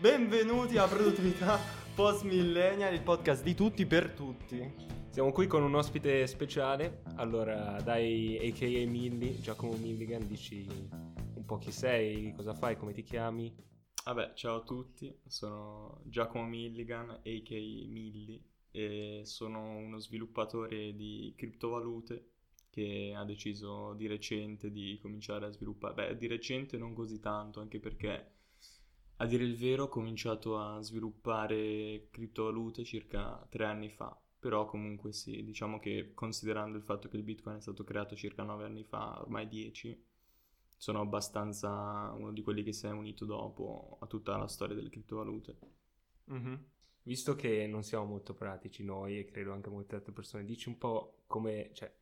Benvenuti a Produttività Post Millennial, il podcast di tutti per tutti. Siamo qui con un ospite speciale. Allora, dai a.k.a. Milli, Giacomo Milligan, dici un po' chi sei, cosa fai, come ti chiami? Vabbè, ciao a tutti, sono Giacomo Milligan, a.k.a. Milli, e sono uno sviluppatore di criptovalute che ha deciso di recente di cominciare a sviluppare. Beh, di recente non così tanto, anche perché a dire il vero ho cominciato a sviluppare criptovalute circa tre anni fa. Però comunque sì, diciamo che considerando il fatto che il Bitcoin è stato creato circa nove anni fa, ormai dieci, sono abbastanza uno di quelli che si è unito dopo a tutta la storia delle criptovalute. Mm-hmm. Visto che non siamo molto pratici noi e credo anche molte altre persone, dici un po' come, cioè,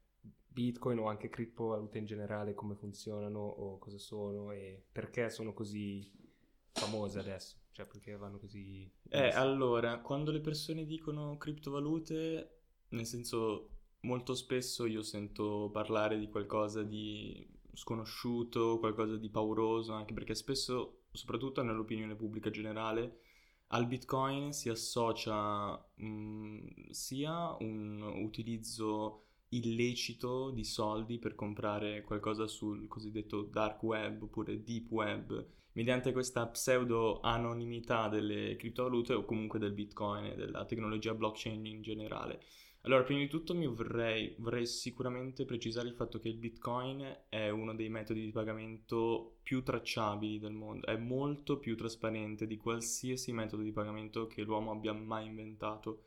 Bitcoin o anche criptovalute in generale, come funzionano o cosa sono e perché sono così famose adesso, cioè perché vanno così... Eh, allora, quando le persone dicono criptovalute, nel senso molto spesso io sento parlare di qualcosa di sconosciuto, qualcosa di pauroso, anche perché spesso, soprattutto nell'opinione pubblica generale, al Bitcoin si associa mh, mm, sia un utilizzo illecito di soldi per comprare qualcosa sul cosiddetto dark web oppure deep web mediante questa pseudo anonimità delle criptovalute o comunque del bitcoin e della tecnologia blockchain in generale. Allora, prima di tutto mi vorrei, vorrei sicuramente precisare il fatto che il bitcoin è uno dei metodi di pagamento più tracciabili del mondo, è molto più trasparente di qualsiasi metodo di pagamento che l'uomo abbia mai inventato.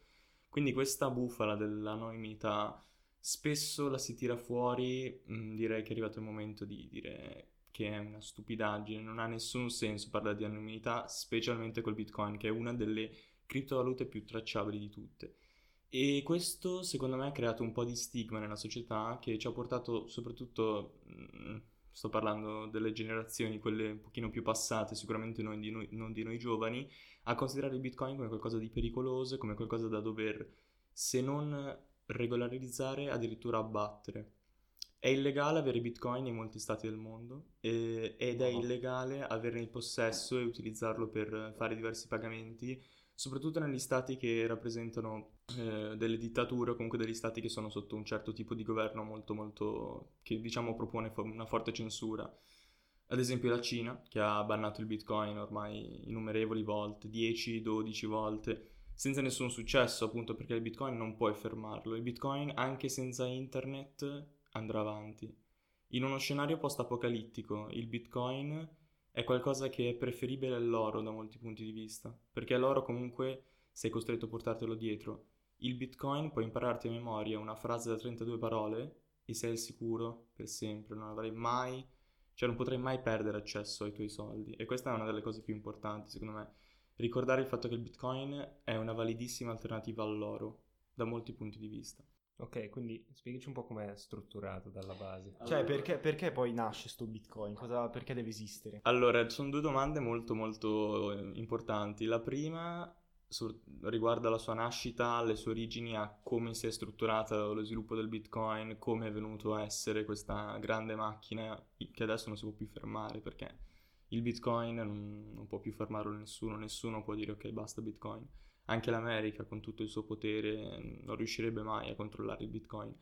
Quindi questa bufala dell'anonimità spesso la si tira fuori, mh, direi che è arrivato il momento di dire che è una stupidaggine, non ha nessun senso parlare di anonimità, specialmente col Bitcoin, che è una delle criptovalute più tracciabili di tutte. E questo secondo me ha creato un po' di stigma nella società che ci ha portato soprattutto, mm, sto parlando delle generazioni, quelle un pochino più passate, sicuramente non di, noi, non di noi giovani, a considerare il Bitcoin come qualcosa di pericoloso, come qualcosa da dover, se non regolarizzare, addirittura abbattere. È illegale avere bitcoin in molti stati del mondo e, ed è illegale averne il possesso e utilizzarlo per fare diversi pagamenti, soprattutto negli stati che rappresentano eh, delle dittature o comunque degli stati che sono sotto un certo tipo di governo molto molto che diciamo propone fo- una forte censura. Ad esempio la Cina che ha bannato il bitcoin ormai innumerevoli volte, 10-12 volte senza nessun successo, appunto perché il Bitcoin non puoi fermarlo. Il Bitcoin, anche senza internet, andrà avanti. In uno scenario post-apocalittico, il Bitcoin è qualcosa che è preferibile all'oro da molti punti di vista, perché l'oro comunque sei costretto a portartelo dietro. Il Bitcoin puoi impararti a memoria una frase da 32 parole e sei al sicuro per sempre, non avrai mai, cioè non potrai mai perdere accesso ai tuoi soldi. E questa è una delle cose più importanti, secondo me ricordare il fatto che il Bitcoin è una validissima alternativa all'oro da molti punti di vista. Ok, quindi spiegaci un po' com'è strutturato dalla base. Cioè, perché, perché poi nasce sto Bitcoin? Cosa, perché deve esistere? Allora, sono due domande molto molto eh, importanti. La prima su, riguarda la sua nascita, le sue origini, a come si è strutturato lo sviluppo del Bitcoin, come è venuto a essere questa grande macchina che adesso non si può più fermare perché il Bitcoin non, non, può più fermarlo nessuno, nessuno può dire ok basta Bitcoin. Anche l'America con tutto il suo potere non riuscirebbe mai a controllare il Bitcoin.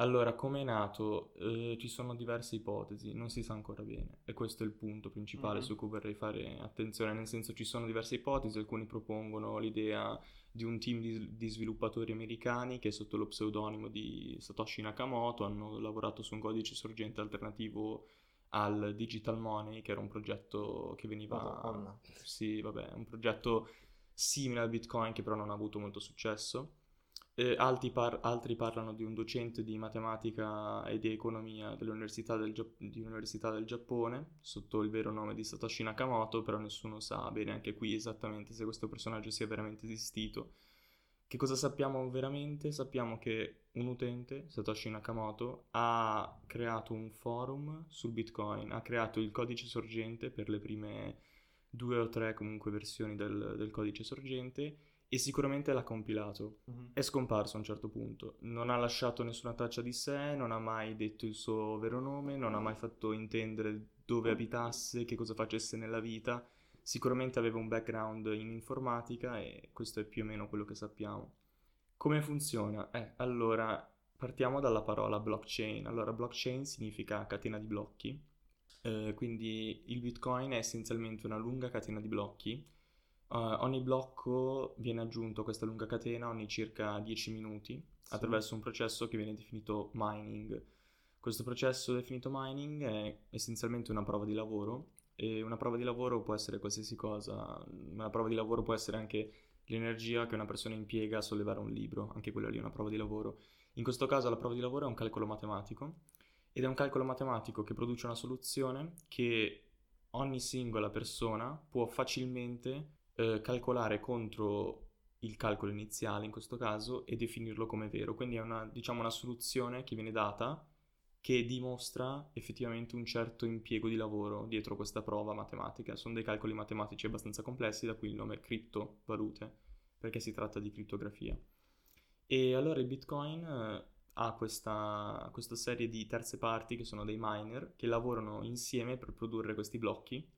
Allora, come è nato? Eh, ci sono diverse ipotesi, non si sa ancora bene e questo è il punto principale mm-hmm. su cui vorrei fare attenzione, nel senso ci sono diverse ipotesi, alcuni propongono l'idea di un team di, di sviluppatori americani che sotto lo pseudonimo di Satoshi Nakamoto hanno lavorato su un codice sorgente alternativo al Digital Money, che era un progetto che veniva... Madonna. Sì, vabbè, un progetto simile al Bitcoin che però non ha avuto molto successo. Eh, altri, par- altri, parlano di un docente di matematica e di economia dell'Università del, Gia- dell'Università del Giappone, sotto il vero nome di Satoshi Nakamoto, però nessuno sa bene anche qui esattamente se questo personaggio sia veramente esistito che cosa sappiamo veramente? Sappiamo che un utente, Satoshi Nakamoto, ha creato un forum sul Bitcoin, ha creato il codice sorgente per le prime due o tre comunque versioni del, del codice sorgente e sicuramente l'ha compilato. Uh-huh. È scomparso a un certo punto, non ha lasciato nessuna traccia di sé, non ha mai detto il suo vero nome, non ha mai fatto intendere dove abitasse, che cosa facesse nella vita sicuramente aveva un background in informatica e questo è più o meno quello che sappiamo. Come funziona? Eh, allora, partiamo dalla parola blockchain. Allora, blockchain significa catena di blocchi, eh, quindi il Bitcoin è essenzialmente una lunga catena di blocchi. Uh, ogni blocco viene aggiunto a questa lunga catena ogni circa 10 minuti sì. attraverso un processo che viene definito mining. Questo processo definito mining è essenzialmente una prova di lavoro e una prova di lavoro può essere qualsiasi cosa, una prova di lavoro può essere anche l'energia che una persona impiega a sollevare un libro, anche quella lì è una prova di lavoro. In questo caso la prova di lavoro è un calcolo matematico ed è un calcolo matematico che produce una soluzione che ogni singola persona può facilmente eh, calcolare contro il calcolo iniziale in questo caso e definirlo come vero. Quindi è una, diciamo, una soluzione che viene data che dimostra effettivamente un certo impiego di lavoro dietro questa prova matematica. Sono dei calcoli matematici abbastanza complessi, da cui il nome criptovalute, perché si tratta di crittografia. E allora il Bitcoin eh, ha questa, questa serie di terze parti che sono dei miner che lavorano insieme per produrre questi blocchi.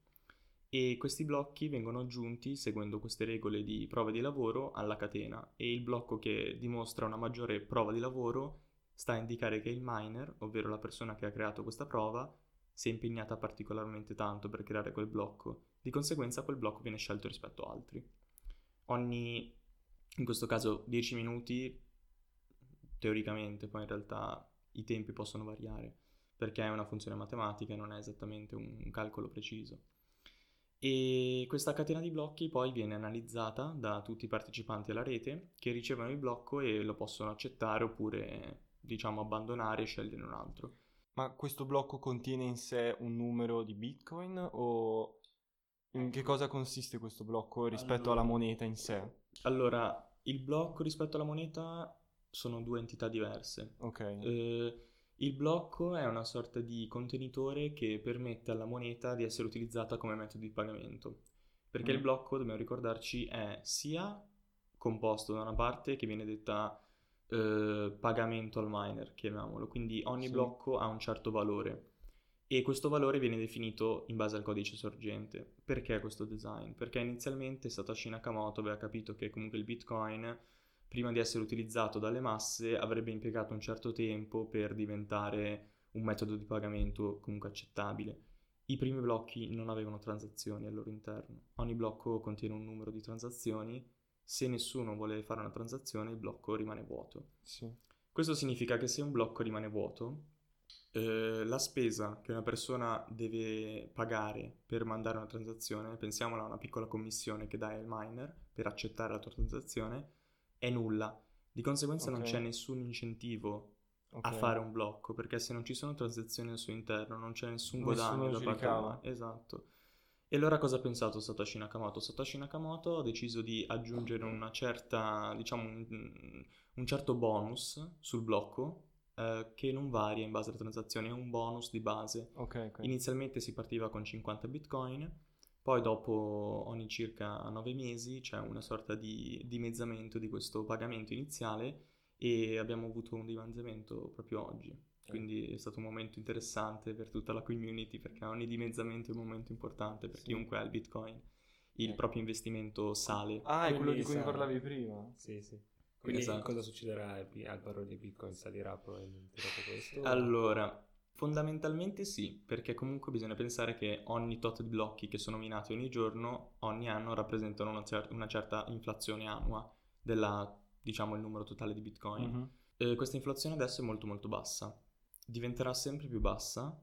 E questi blocchi vengono aggiunti seguendo queste regole di prova di lavoro alla catena. E il blocco che dimostra una maggiore prova di lavoro sta a indicare che il miner, ovvero la persona che ha creato questa prova, si è impegnata particolarmente tanto per creare quel blocco, di conseguenza quel blocco viene scelto rispetto a altri. Ogni, in questo caso 10 minuti, teoricamente, poi in realtà i tempi possono variare, perché è una funzione matematica e non è esattamente un calcolo preciso. E questa catena di blocchi poi viene analizzata da tutti i partecipanti alla rete che ricevono il blocco e lo possono accettare oppure diciamo, abbandonare e scegliere un altro. Ma questo blocco contiene in sé un numero di bitcoin o in che cosa consiste questo blocco rispetto allora, alla moneta in sé? Allora, il blocco rispetto alla moneta sono due entità diverse. Ok. Eh, il blocco è una sorta di contenitore che permette alla moneta di essere utilizzata come metodo di pagamento. Perché mm. il blocco, dobbiamo ricordarci, è sia composto da una parte che viene detta eh, pagamento al miner, chiamiamolo. Quindi ogni sì. blocco ha un certo valore e questo valore viene definito in base al codice sorgente. Perché questo design? Perché inizialmente Satoshi Nakamoto aveva capito che comunque il Bitcoin, prima di essere utilizzato dalle masse, avrebbe impiegato un certo tempo per diventare un metodo di pagamento comunque accettabile. I primi blocchi non avevano transazioni al loro interno. Ogni blocco contiene un numero di transazioni se nessuno vuole fare una transazione il blocco rimane vuoto. Sì. Questo significa che se un blocco rimane vuoto, eh, la spesa che una persona deve pagare per mandare una transazione, pensiamola a una piccola commissione che dai al miner per accettare la tua transazione, è nulla. Di conseguenza okay. non c'è nessun incentivo okay. a fare un blocco, perché se non ci sono transazioni al suo interno non c'è nessun guadagno da parte. Esatto. E allora cosa ha pensato Satoshi Nakamoto? Satoshi Nakamoto ha deciso di aggiungere una certa, diciamo, un, un certo bonus sul blocco eh, che non varia in base alla transazione, è un bonus di base. Okay. Inizialmente si partiva con 50 bitcoin, poi dopo ogni circa 9 mesi c'è una sorta di dimezzamento di questo pagamento iniziale e abbiamo avuto un dimezzamento proprio oggi. Quindi è stato un momento interessante per tutta la community perché ogni dimezzamento è un momento importante per sì. chiunque ha il Bitcoin. Il eh. proprio investimento sale. Ah, è quello di cui parlavi prima? Sì, sì. Quindi esatto. cosa succederà al valore di Bitcoin? Salirà probabilmente dopo questo? Allora, fondamentalmente sì, perché comunque bisogna pensare che ogni tot di blocchi che sono minati ogni giorno, ogni anno rappresentano una, cer- una certa inflazione annua della, diciamo, il numero totale di Bitcoin. Mm-hmm. Eh, questa inflazione adesso è molto molto bassa diventerà sempre più bassa,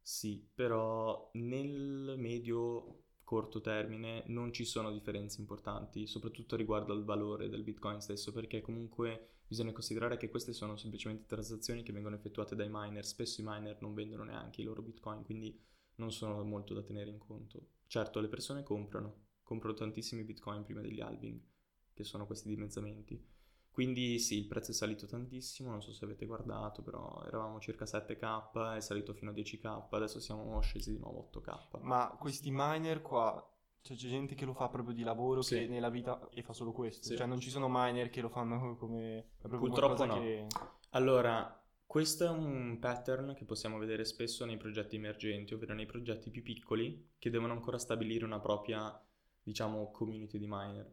sì, però nel medio corto termine non ci sono differenze importanti, soprattutto riguardo al valore del Bitcoin stesso, perché comunque bisogna considerare che queste sono semplicemente transazioni che vengono effettuate dai miner, spesso i miner non vendono neanche i loro Bitcoin, quindi non sono molto da tenere in conto. Certo, le persone comprano, comprano tantissimi Bitcoin prima degli halving, che sono questi dimezzamenti quindi sì, il prezzo è salito tantissimo, non so se avete guardato, però eravamo circa 7k, è salito fino a 10k, adesso siamo scesi di nuovo 8k. Ma questi miner qua, cioè c'è gente che lo fa proprio di lavoro sì. che nella vita e fa solo questo, sì. cioè non ci sono miner che lo fanno come... Purtroppo no. Che... Allora, Questo è un pattern che possiamo vedere spesso nei progetti emergenti, ovvero nei progetti più piccoli che devono ancora stabilire una propria, diciamo, community di miner,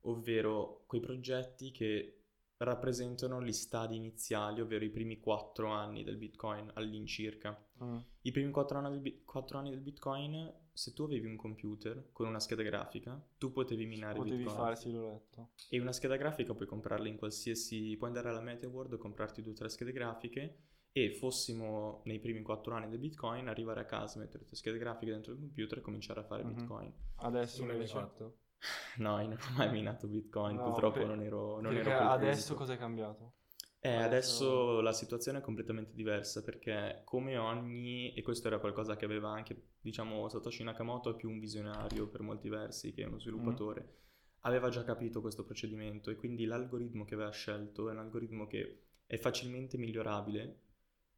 ovvero quei progetti che rappresentano gli stadi iniziali, ovvero i primi quattro anni del Bitcoin all'incirca. Mm. I primi quattro anni, del, bi- quattro anni del Bitcoin, se tu avevi un computer con una scheda grafica, tu potevi minare Potevi Bitcoin. fare, sì, l'ho letto. E una scheda grafica puoi comprarla in qualsiasi... puoi andare alla MetaWorld, comprarti due o tre schede grafiche e fossimo nei primi quattro anni del Bitcoin, arrivare a casa, mettere le tue schede grafiche dentro il computer e cominciare a fare Mhm. Bitcoin. Adesso Tu l'hai fatto? No, io non ho mai minato Bitcoin, No, purtroppo per- non ero, non ero adesso cosa è cambiato? Eh, Adesso- la situazione è completamente diversa perché come ogni, e questo era qualcosa che aveva anche, diciamo, Satoshi Nakamoto è più un visionario per molti versi che uno sviluppatore, aveva già capito questo procedimento e quindi l'algoritmo che aveva scelto è un algoritmo che è facilmente migliorabile,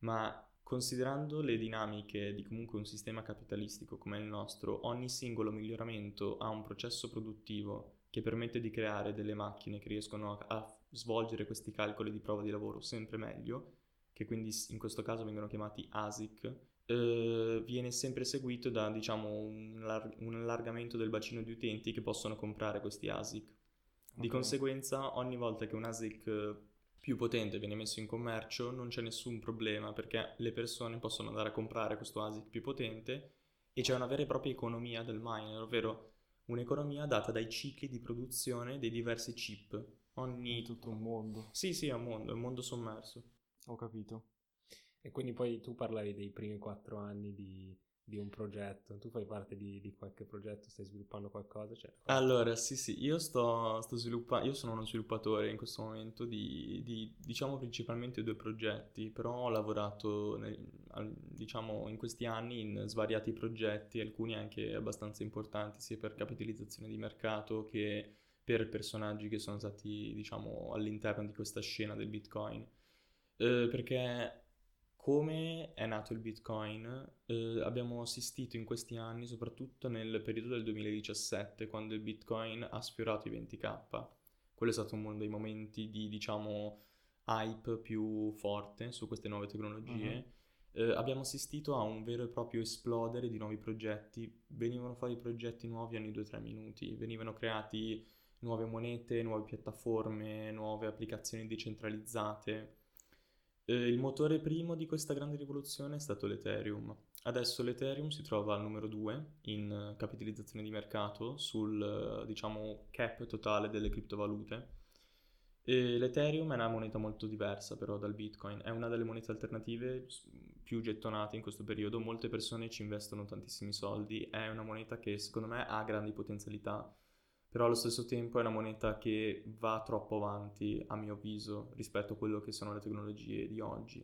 ma considerando le dinamiche di comunque un sistema capitalistico come il nostro, ogni singolo miglioramento ha un processo produttivo che permette di creare delle macchine che riescono a svolgere questi calcoli di prova di lavoro sempre meglio, che quindi in questo caso vengono chiamati ASIC, eh, viene sempre seguito da diciamo un, lar- un allargamento del bacino di utenti che possono comprare questi ASIC. Di Ok. conseguenza, ogni volta che un ASIC più potente viene messo in commercio, non c'è nessun problema perché le persone possono andare a comprare questo ASIC più potente e c'è una vera e propria economia del miner, ovvero un'economia data dai cicli di produzione dei diversi chip. Ogni... tutto un mondo, Sì, sì, è un mondo, è un mondo sommerso. ho capito. E quindi poi tu parlavi dei primi quattro anni di, di un progetto. Tu fai parte di, di qualche progetto, stai sviluppando qualcosa? Cioè, Allora, sì, sì, io sto, sto sviluppando, io sono uno sviluppatore in questo momento di, di, diciamo, principalmente due progetti, però ho lavorato, nel- al- diciamo, in questi anni in svariati progetti, alcuni anche abbastanza importanti, sia per capitalizzazione di mercato che per personaggi che sono stati, diciamo, all'interno di questa scena del Bitcoin. Eh, perché come è nato il Bitcoin, eh, abbiamo assistito in questi anni, soprattutto nel periodo del 2017, quando il Bitcoin ha sfiorato i 20k. Quello è stato uno dei momenti di, diciamo, hype più forte su queste nuove tecnologie. Eh, abbiamo assistito a un vero e proprio esplodere di nuovi progetti. Venivano fuori progetti nuovi ogni 2-3 minuti, venivano creati nuove monete, nuove piattaforme, nuove applicazioni decentralizzate. Eh, il motore primo di questa grande rivoluzione è stato l'Ethereum. Adesso l'Ethereum si trova al numero 2 in eh, capitalizzazione di mercato sul, eh, diciamo, cap totale delle criptovalute. E L'Ethereum è una moneta molto diversa però dal Bitcoin, è una delle monete alternative più gettonate in questo periodo, molte persone ci investono tantissimi soldi, è una moneta che secondo me ha grandi potenzialità, però allo stesso tempo è una moneta che va troppo avanti a mio avviso rispetto a quello che sono le tecnologie di oggi.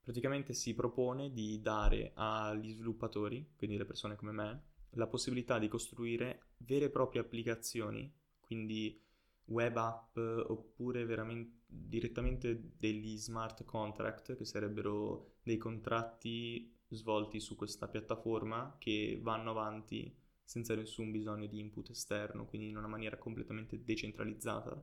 Praticamente si propone di dare agli sviluppatori, quindi le persone come me, la possibilità di costruire vere e proprie applicazioni, quindi web app oppure direttamente degli smart contract, che sarebbero dei contratti svolti su questa piattaforma che vanno avanti senza nessun bisogno di input esterno, quindi in una maniera completamente decentralizzata,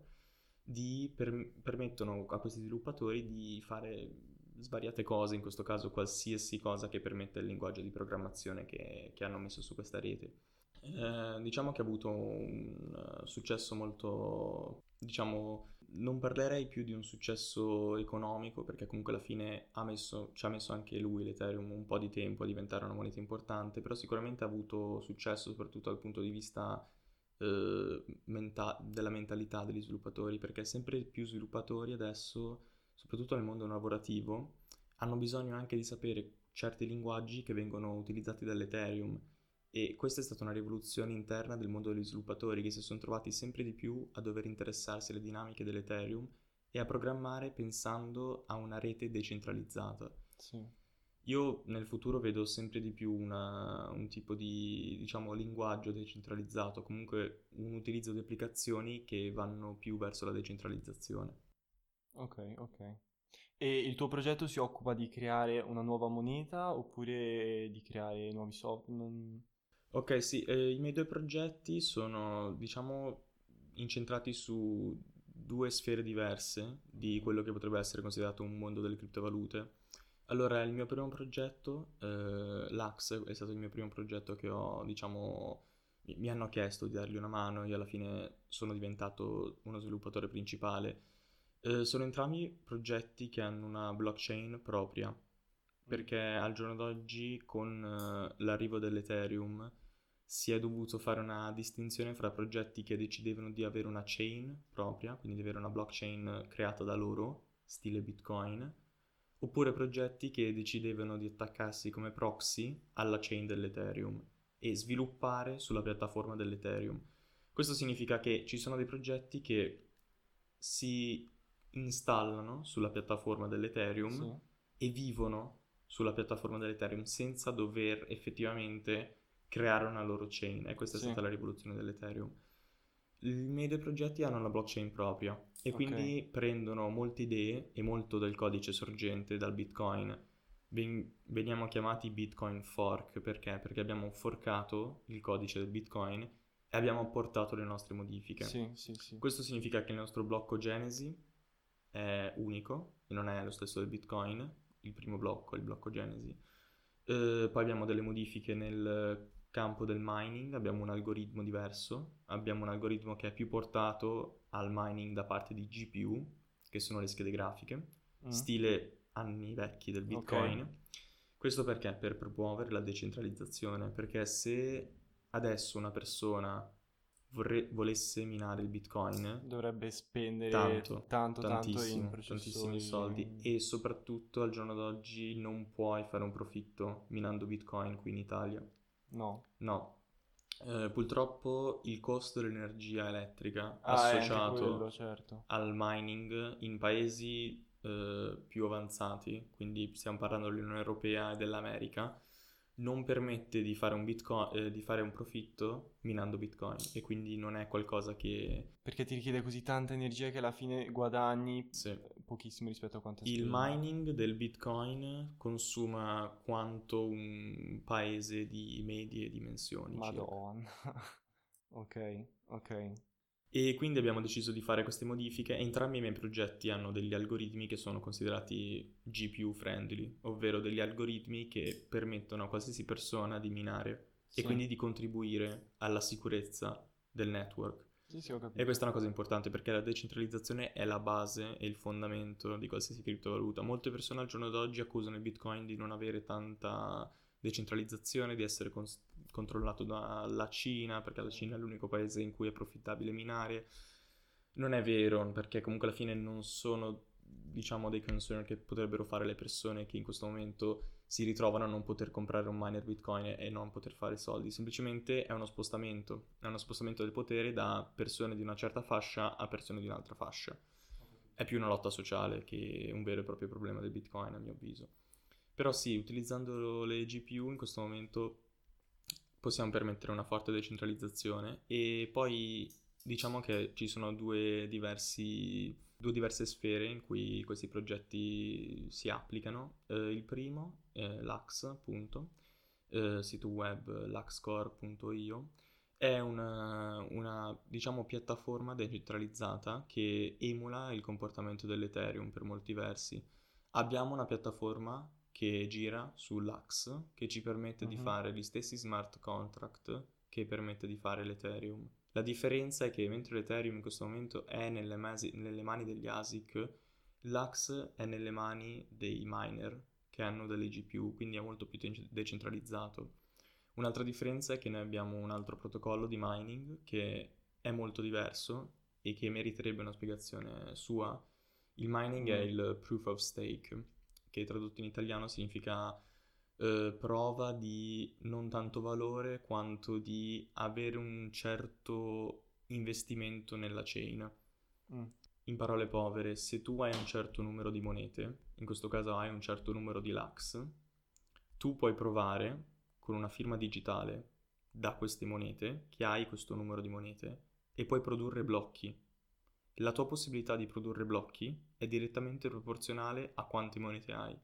per- permettono a questi sviluppatori di fare svariate cose, in questo caso qualsiasi cosa che permetta il linguaggio di programmazione che, che hanno messo su questa rete. Eh, diciamo che ha avuto un eh, successo molto, diciamo, non parlerei più di un successo economico perché comunque alla fine ha messo, ci ha messo anche lui l'Ethereum un po' di tempo a diventare una moneta importante, però sicuramente ha avuto successo soprattutto dal punto di vista eh, menta- della mentalità degli sviluppatori perché sempre più sviluppatori adesso, soprattutto nel mondo lavorativo, hanno bisogno anche di sapere certi linguaggi che vengono utilizzati dall'Ethereum e questa è stata una rivoluzione interna del mondo degli sviluppatori che si sono trovati sempre di più a dover interessarsi alle dinamiche dell'Ethereum e a programmare pensando a una rete decentralizzata. Sì. Io nel futuro vedo sempre di più una- un tipo di, diciamo, linguaggio decentralizzato, comunque un utilizzo di applicazioni che vanno più verso la decentralizzazione. Ok, ok. E il tuo progetto si occupa di creare una nuova moneta oppure di creare nuovi software? Ok, sì, eh, i miei due progetti sono, diciamo, incentrati su due sfere diverse di quello che potrebbe essere considerato un mondo delle criptovalute. Allora, il mio primo progetto, eh, l'Ax, è stato il mio primo progetto che ho, diciamo, mi, hanno chiesto di dargli una mano, io alla fine sono diventato uno sviluppatore principale. Eh, sono entrambi progetti che hanno una blockchain propria, perché al giorno d'oggi con eh, l'arrivo dell'Ethereum si è dovuto fare una distinzione fra progetti che decidevano di avere una chain propria, quindi di avere una blockchain creata da loro, stile Bitcoin, oppure progetti che decidevano di attaccarsi come proxy alla chain dell'Ethereum e sviluppare sulla piattaforma dell'Ethereum. Questo significa che ci sono dei progetti che si installano sulla piattaforma dell'Ethereum Sì. e vivono sulla piattaforma dell'Ethereum senza dover effettivamente creare una loro chain e questa è Sì. stata la rivoluzione dell'Ethereum. I miei due progetti hanno una blockchain propria e quindi prendono molte idee e molto del codice sorgente dal Bitcoin. Ven- veniamo chiamati Bitcoin fork perché? Perché abbiamo forcato il codice del Bitcoin e abbiamo apportato le nostre modifiche. Sì, sì, sì. Questo significa che il nostro blocco Genesi è unico e non è lo stesso del Bitcoin, il primo blocco, il blocco Genesi. Eh, poi abbiamo delle modifiche nel campo del mining, abbiamo un algoritmo diverso, abbiamo un algoritmo che è più portato al mining da parte di GPU, che sono le schede grafiche, Mm. stile anni vecchi del Bitcoin. Questo perché? Per promuovere la decentralizzazione, perché se adesso una persona vorre- volesse minare il Bitcoin, Dovrebbe spendere tanto, tanto, tanto tantissimo, in tantissimi soldi e soprattutto al giorno d'oggi non puoi fare un profitto minando Bitcoin qui in Italia. No. No. Eh, purtroppo il costo dell'energia elettrica Ah, associato quello, certo. al mining in paesi eh, più avanzati, quindi stiamo parlando dell'Unione Europea e dell'America, non permette di fare un, bitcoin, eh, di fare un profitto minando Bitcoin e quindi non è qualcosa che... Perché ti richiede così tanta energia che alla fine guadagni sì. pochissimo rispetto a quanto Il mining del Bitcoin consuma quanto un paese di medie dimensioni. Madonna. ok, ok. E quindi abbiamo deciso di fare queste modifiche e entrambi i miei progetti hanno degli algoritmi che sono considerati GPU friendly, ovvero degli algoritmi che permettono a qualsiasi persona di minare Sì. e quindi di contribuire alla sicurezza del network. Sì, sì. E questa è una cosa importante perché la decentralizzazione è la base e il fondamento di qualsiasi criptovaluta. Molte persone al giorno d'oggi accusano il Bitcoin di non avere tanta decentralizzazione, di essere cons- controllato dalla Cina, perché la Cina è l'unico paese in cui è profittabile minare. Non è vero, perché comunque alla fine non sono, diciamo, dei concern che potrebbero fare le persone che in questo momento si ritrovano a non poter comprare un miner Bitcoin e non poter fare soldi. Semplicemente è uno spostamento, è uno spostamento del potere da persone di una certa fascia a persone di un'altra fascia. È più una lotta sociale che un vero e proprio problema del Bitcoin, a mio avviso. Però sì, utilizzando le GPU in questo momento possiamo permettere una forte decentralizzazione e poi diciamo che ci sono due, diversi, due diverse sfere in cui questi progetti si applicano. Eh, il primo è l'Ax, appunto, eh, sito web laxcore.io, è una, una, diciamo, piattaforma decentralizzata che emula il comportamento dell'Ethereum per molti versi. Abbiamo una piattaforma che gira sull'Ax che ci permette di Mhm. fare gli stessi smart contract che permette di fare l'Ethereum. La differenza è che mentre l'Ethereum in questo momento è nelle, masi- nelle mani degli ASIC, l'Ax è nelle mani dei miner che hanno delle GPU, quindi è molto più de- decentralizzato. Un'altra differenza è che noi abbiamo un altro protocollo di mining che è molto diverso e che meriterebbe una spiegazione sua. Il mining è Mm. il proof of stake, che tradotto in italiano significa eh, prova di non tanto valore quanto di avere un certo investimento nella chain. Mm. In parole povere, se tu hai un certo numero di monete, in questo caso hai un certo numero di lax, tu puoi provare con una firma digitale da queste monete che hai questo numero di monete e puoi produrre blocchi. La tua possibilità di produrre blocchi è direttamente proporzionale a quante monete hai.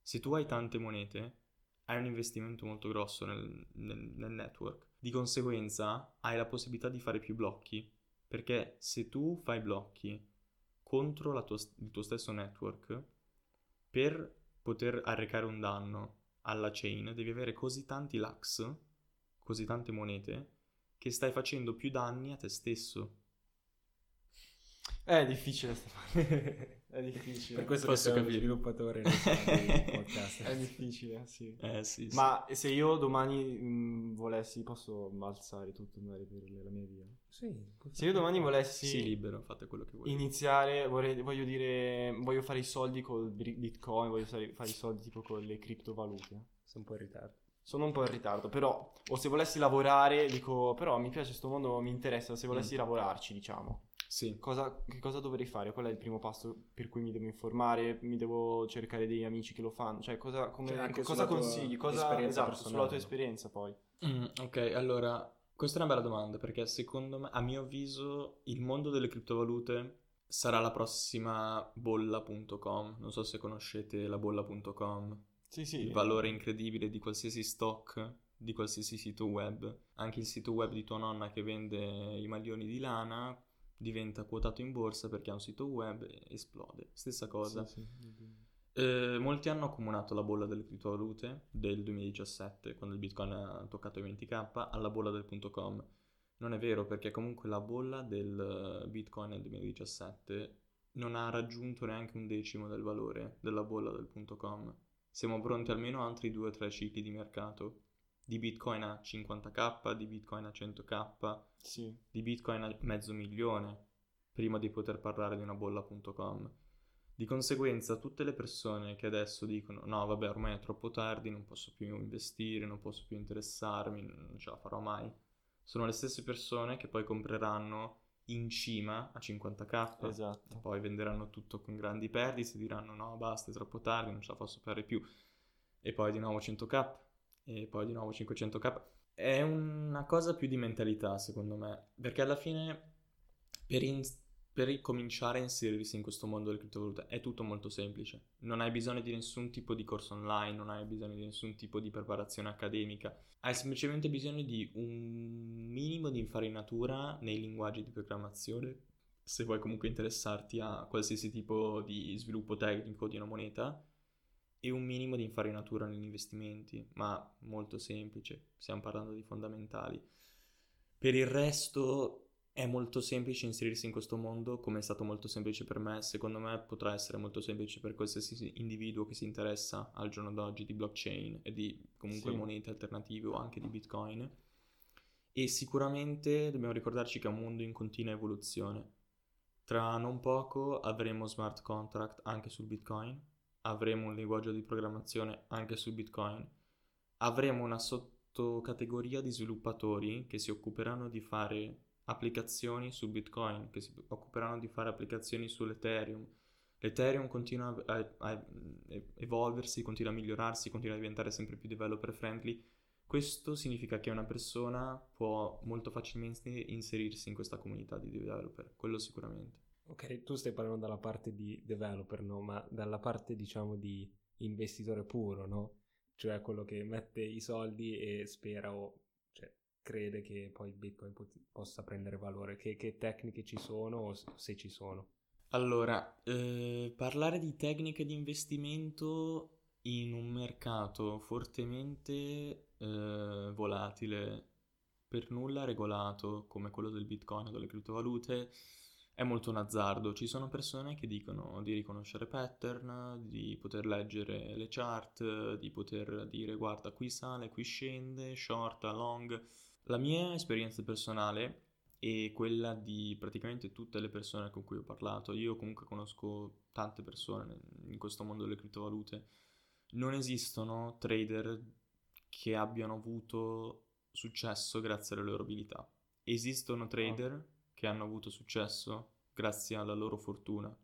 Se tu hai tante monete, hai un investimento molto grosso nel, nel- nel network. Di conseguenza, hai la possibilità di fare più blocchi, perché se tu fai blocchi contro tua- il tuo stesso network, per poter arrecare un danno alla chain, devi avere così tanti lax, così tante monete, che stai facendo più danni a te stesso. È difficile Stefano. È difficile. Per questo Posso che sei sviluppatore. È difficile, sì. Eh sì, sì. Ma se io domani mh, volessi, posso alzare tutto e andare per la mia via? Sì, Se io domani volessi Sì, libero, fate quello che volete. iniziare, vorrei- voglio dire, voglio fare i soldi col bri- bitcoin, voglio fare, i soldi tipo con le criptovalute. Sei un po' in ritardo. Sono un po' in ritardo, però, o se volessi lavorare, dico, però mi piace questo mondo, mi interessa, se volessi Mm. lavorarci, diciamo. Sì. Cosa, che cosa dovrei fare? Qual è il primo passo per cui mi devo informare? Mi devo cercare degli amici che lo fanno? Cioè, cosa, come- Cioè, anche cosa consigli? Cosa, esatto, sulla tua esperienza poi. Mm, ok, allora, questa è una bella domanda perché secondo me, a mio avviso, il mondo delle criptovalute sarà la prossima bolla.com. Non so se conoscete la bolla.com. Sì, sì. il valore incredibile di qualsiasi stock, di qualsiasi sito web. Anche il sito web di tua nonna che vende i maglioni di lana diventa quotato in borsa perché ha un sito web e esplode. Stessa cosa. Sì, sì. Eh, molti hanno accumulato la bolla delle criptovalute del 2017, quando il bitcoin ha toccato i 20k, alla bolla del punto .com. Non è vero perché comunque la bolla del bitcoin nel 2017 non ha raggiunto neanche un decimo del valore della bolla del punto .com. Siamo pronti almeno a altri 2-3 cicli di mercato. Di bitcoin a 50k, di bitcoin a 100k, Sì. di bitcoin a mezzo milione prima di poter parlare di una bolla.com. Di conseguenza, tutte le persone che adesso dicono: No, vabbè, ormai è troppo tardi, non posso più investire, non posso più interessarmi, non ce la farò mai. Sono le stesse persone che poi compreranno in cima a 50k, Esatto. poi venderanno tutto con grandi perdite, diranno: No, basta, è troppo tardi, non ce la posso fare più. E poi di nuovo 100k, e poi di nuovo 500k. È una cosa più di mentalità, secondo me, perché alla fine per, in- per cominciare a inserirsi in questo mondo delle criptovalute è tutto molto semplice. Non hai bisogno di nessun tipo di corso online, non hai bisogno di nessun tipo di preparazione accademica. Hai semplicemente bisogno di un minimo di infarinatura nei linguaggi di programmazione, se vuoi comunque interessarti a qualsiasi tipo di sviluppo tecnico di una moneta, e un minimo di infarinatura negli investimenti, ma molto semplice, stiamo parlando di fondamentali. Per il resto è molto semplice inserirsi in questo mondo, come è stato molto semplice per me, secondo me potrà essere molto semplice per qualsiasi individuo che si interessa al giorno d'oggi di blockchain e di comunque Sì. monete alternative o anche di bitcoin. E sicuramente dobbiamo ricordarci che è un mondo in continua evoluzione. Tra non poco avremo smart contract anche sul bitcoin, avremo un linguaggio di programmazione anche su Bitcoin, avremo una sottocategoria di sviluppatori che si occuperanno di fare applicazioni su Bitcoin, che si occuperanno di fare applicazioni sull'Ethereum. L'Ethereum continua a, a- evolversi, continua a migliorarsi, continua a diventare sempre più developer friendly. Questo significa che una persona può molto facilmente inserirsi in questa comunità di developer, quello sicuramente. Ok, tu stai parlando dalla parte di developer, no? Ma dalla parte, diciamo, di investitore puro, no? Cioè quello che mette i soldi e spera o cioè, crede che poi il Bitcoin pot- possa prendere valore. Che, che tecniche ci sono o se, ci sono? Allora, eh, parlare di tecniche di investimento in un mercato fortemente eh, volatile, per nulla regolato come quello del Bitcoin o delle criptovalute, è molto un azzardo. Ci sono persone che dicono di riconoscere pattern, di poter leggere le chart, di poter dire guarda qui sale, qui scende, short, long. La mia esperienza personale e quella di praticamente tutte le persone con cui ho parlato. Io comunque conosco tante persone in questo mondo delle criptovalute. Non esistono trader che abbiano avuto successo grazie alle loro abilità. Esistono trader che hanno avuto successo grazie alla loro fortuna.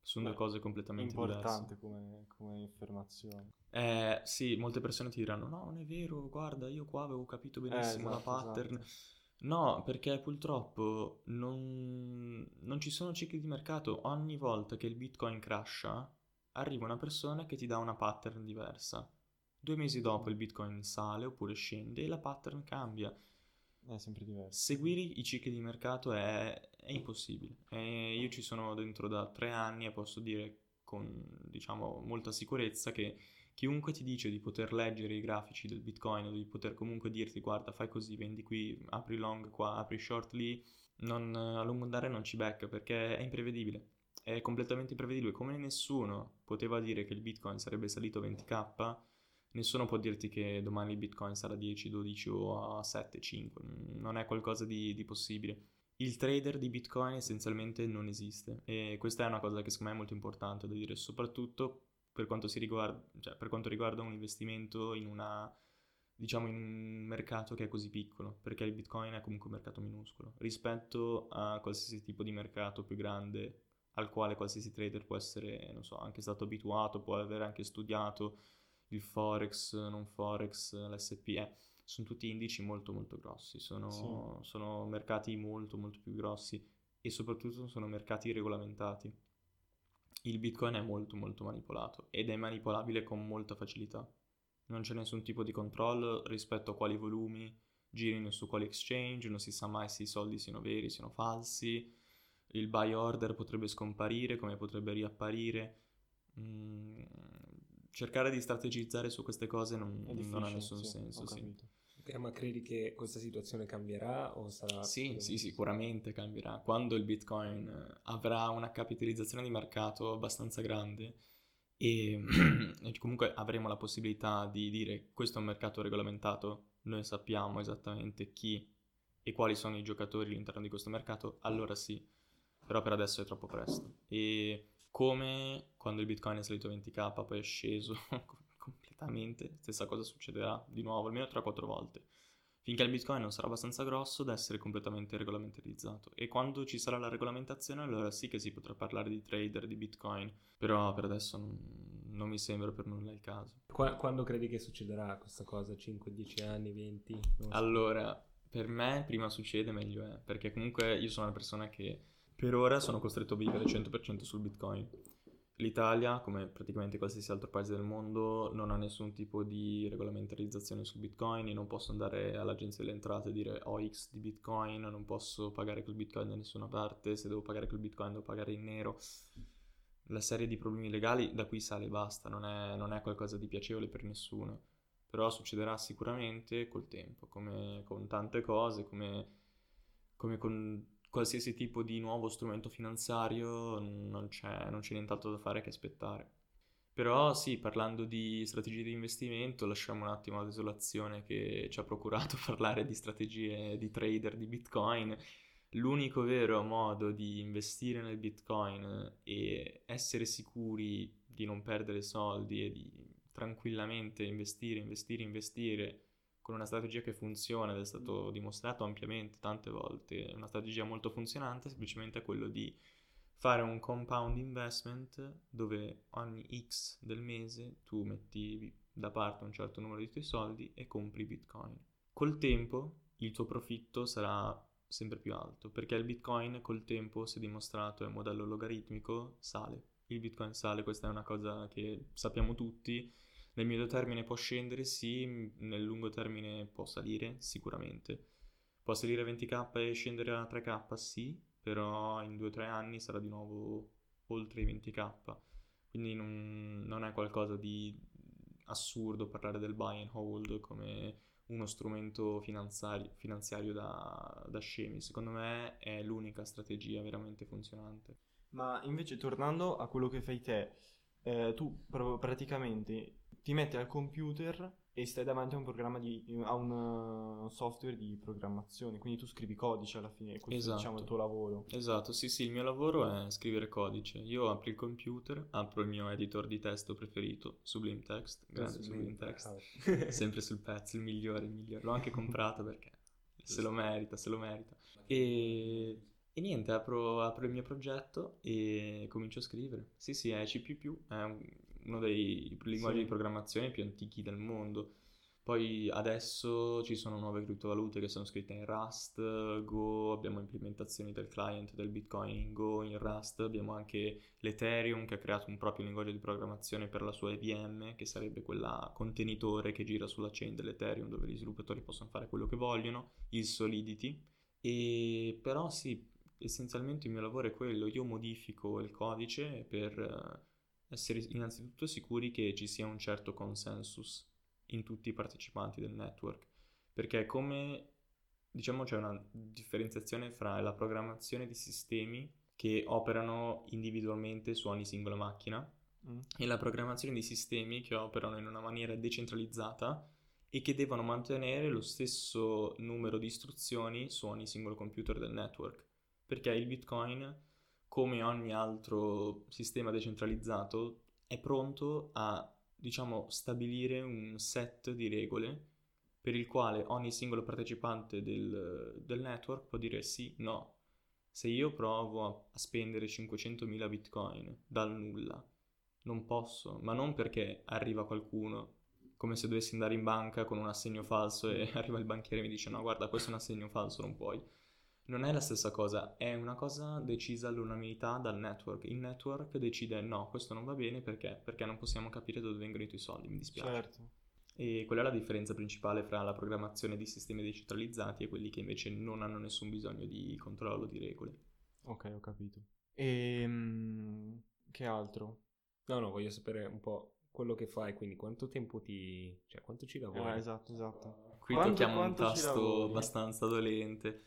Sono due Beh, cose completamente Importante come, come affermazione. diverse. Eh, sì, molte persone ti diranno: No, non è vero, guarda, io qua avevo capito benissimo la esatto, pattern. esatto. No, perché purtroppo non, non ci sono cicli di mercato. Ogni volta che il Bitcoin crasha, arriva una persona che ti dà una pattern diversa. Due mesi dopo il Bitcoin sale oppure scende e la pattern cambia. È sempre diverso. Seguire i cicli di mercato è, è impossibile. E io ci sono dentro da tre anni e posso dire con, diciamo, molta sicurezza che chiunque ti dice di poter leggere i grafici del Bitcoin o di poter comunque dirti guarda fai così, vendi qui, apri long qua, apri short lì, non, a lungo andare non ci becca perché è imprevedibile. È completamente imprevedibile. Come nessuno poteva dire che il Bitcoin sarebbe salito a 20k, nessuno può dirti che domani il Bitcoin sarà 10, 12 o a 7, 5. Non è qualcosa di, di possibile. Il trader di Bitcoin essenzialmente non esiste e questa è una cosa che secondo me è molto importante da dire, soprattutto per quanto, riguarda, cioè, per quanto riguarda un investimento in una diciamo in un mercato che è così piccolo, perché il Bitcoin è comunque un mercato minuscolo rispetto a qualsiasi tipo di mercato più grande al quale qualsiasi trader può essere, non so, anche stato abituato, può aver anche studiato il forex, non forex, l'SPE. Sono tutti indici molto molto grossi, sono, sì. sono mercati molto molto più grossi e soprattutto sono mercati regolamentati. Il Bitcoin è molto molto manipolato ed è manipolabile con molta facilità. Non c'è nessun tipo di controllo rispetto a quali volumi girino su quali exchange, non si sa mai se i soldi siano veri, siano falsi, il buy order potrebbe scomparire, come potrebbe riapparire. Mm, cercare di strategizzare su queste cose non, non ha nessun sì, senso. Sì. Okay, ma credi che questa situazione cambierà o sarà... Sì, sì, sicuramente cambierà. Quando il Bitcoin avrà una capitalizzazione di mercato abbastanza grande e, e comunque avremo la possibilità di dire questo è un mercato regolamentato, noi sappiamo esattamente chi e quali sono i giocatori all'interno di questo mercato, allora sì però per adesso è troppo presto. E come quando il Bitcoin è salito a 20k, poi è sceso completamente, stessa cosa succederà di nuovo, almeno 3-4 volte. Finché il Bitcoin non sarà abbastanza grosso da essere completamente regolamentarizzato. E quando ci sarà la regolamentazione, allora sì che si potrà parlare di trader di Bitcoin. Però per adesso non, non mi sembra per nulla il caso. Qua, quando credi che succederà questa cosa? 5, 10 anni, 20? Allora, per me prima succede meglio è. Perché comunque io sono una persona che per ora sono costretto a vivere 100% sul Bitcoin. L'Italia, come praticamente qualsiasi altro paese del mondo, non ha nessun tipo di regolamentarizzazione sul Bitcoin. Io non posso andare all'agenzia delle entrate e dire ho X di Bitcoin, non posso pagare quel Bitcoin da nessuna parte. Se devo pagare quel Bitcoin, devo pagare in nero. La serie di problemi legali da qui sale e basta, non è, non è qualcosa di piacevole per nessuno. Però succederà sicuramente col tempo, come con tante cose, come, come con qualsiasi tipo di nuovo strumento finanziario non c'è, non c'è nient'altro da fare che aspettare. Però sì, parlando di strategie di investimento, lasciamo un attimo la desolazione che ci ha procurato parlare di strategie di trader di Bitcoin. L'unico vero modo di investire nel Bitcoin e essere sicuri di non perdere soldi e di tranquillamente investire, investire, investire con una strategia che funziona ed è stato dimostrato ampiamente tante volte, una strategia molto funzionante, semplicemente è quello di fare un compound investment dove ogni X del mese tu metti da parte un certo numero di tuoi soldi e compri Bitcoin. Col tempo il tuo profitto sarà sempre più alto perché il Bitcoin col tempo si è dimostrato è un modello logaritmico, sale. Il Bitcoin sale, questa è una cosa che sappiamo tutti nel medio termine può scendere, sì, nel lungo termine può salire, sicuramente. Può salire a 20k e scendere a 3k, sì, però in 2-3 anni sarà di nuovo oltre i 20k. Quindi non, non è qualcosa di assurdo parlare del buy and hold come uno strumento finanziario, finanziario da, da scemi. Secondo me è l'unica strategia veramente funzionante. Ma invece tornando a quello che fai te, eh, tu pr- praticamente ti metti al computer e stai davanti a un programma di, a un uh, software di programmazione, quindi tu scrivi codice alla fine, questo esatto. diciamo il tuo lavoro. Esatto, sì sì, il mio lavoro è scrivere codice. Io apro il computer, apro il mio editor di testo preferito, Sublime Text, grande Sublime, Text, sempre sul pezzo, il migliore, il migliore. L'ho anche comprato perché se lo merita, se lo merita. E, e niente, apro, apro, il mio progetto e comincio a scrivere. Sì sì, è C++, è un uno dei linguaggi sì. di programmazione più antichi del mondo. Poi adesso ci sono nuove criptovalute che sono scritte in Rust, Go, abbiamo implementazioni del client del Bitcoin in Go, in Rust, abbiamo anche l'Ethereum che ha creato un proprio linguaggio di programmazione per la sua EVM, che sarebbe quella contenitore che gira sulla chain dell'Ethereum dove gli sviluppatori possono fare quello che vogliono, il Solidity. E però sì, essenzialmente il mio lavoro è quello, io modifico il codice per eh, essere innanzitutto sicuri che ci sia un certo consensus in tutti i partecipanti del network, perché come diciamo c'è una differenziazione fra la programmazione di sistemi che operano individualmente su ogni singola macchina mm. e la programmazione di sistemi che operano in una maniera decentralizzata e che devono mantenere lo stesso numero di istruzioni su ogni singolo computer del network, perché il Bitcoin, come ogni altro sistema decentralizzato, è pronto a diciamo, stabilire un set di regole per il quale ogni singolo partecipante del, del network può dire sì, no. Se io provo a, a spendere 500.000 bitcoin dal nulla, non posso, ma non perché arriva qualcuno come se dovessi andare in banca con un assegno falso e arriva il banchiere e mi dice no guarda questo è un assegno falso non puoi non è la stessa cosa, è una cosa decisa all'unanimità dal network. Il network decide no, questo non va bene perché? Perché non possiamo capire dove vengono i tuoi soldi, mi dispiace. Certo. E quella è la differenza principale fra la programmazione di sistemi decentralizzati e quelli che invece non hanno nessun bisogno di controllo, di regole. Ok, ho capito. E ehm, che altro? No, no, voglio sapere un po' quello che fai, quindi quanto tempo ti... cioè quanto ci lavori? Eh, esatto, esatto. Qui quanto, tocchiamo un tasto abbastanza dolente.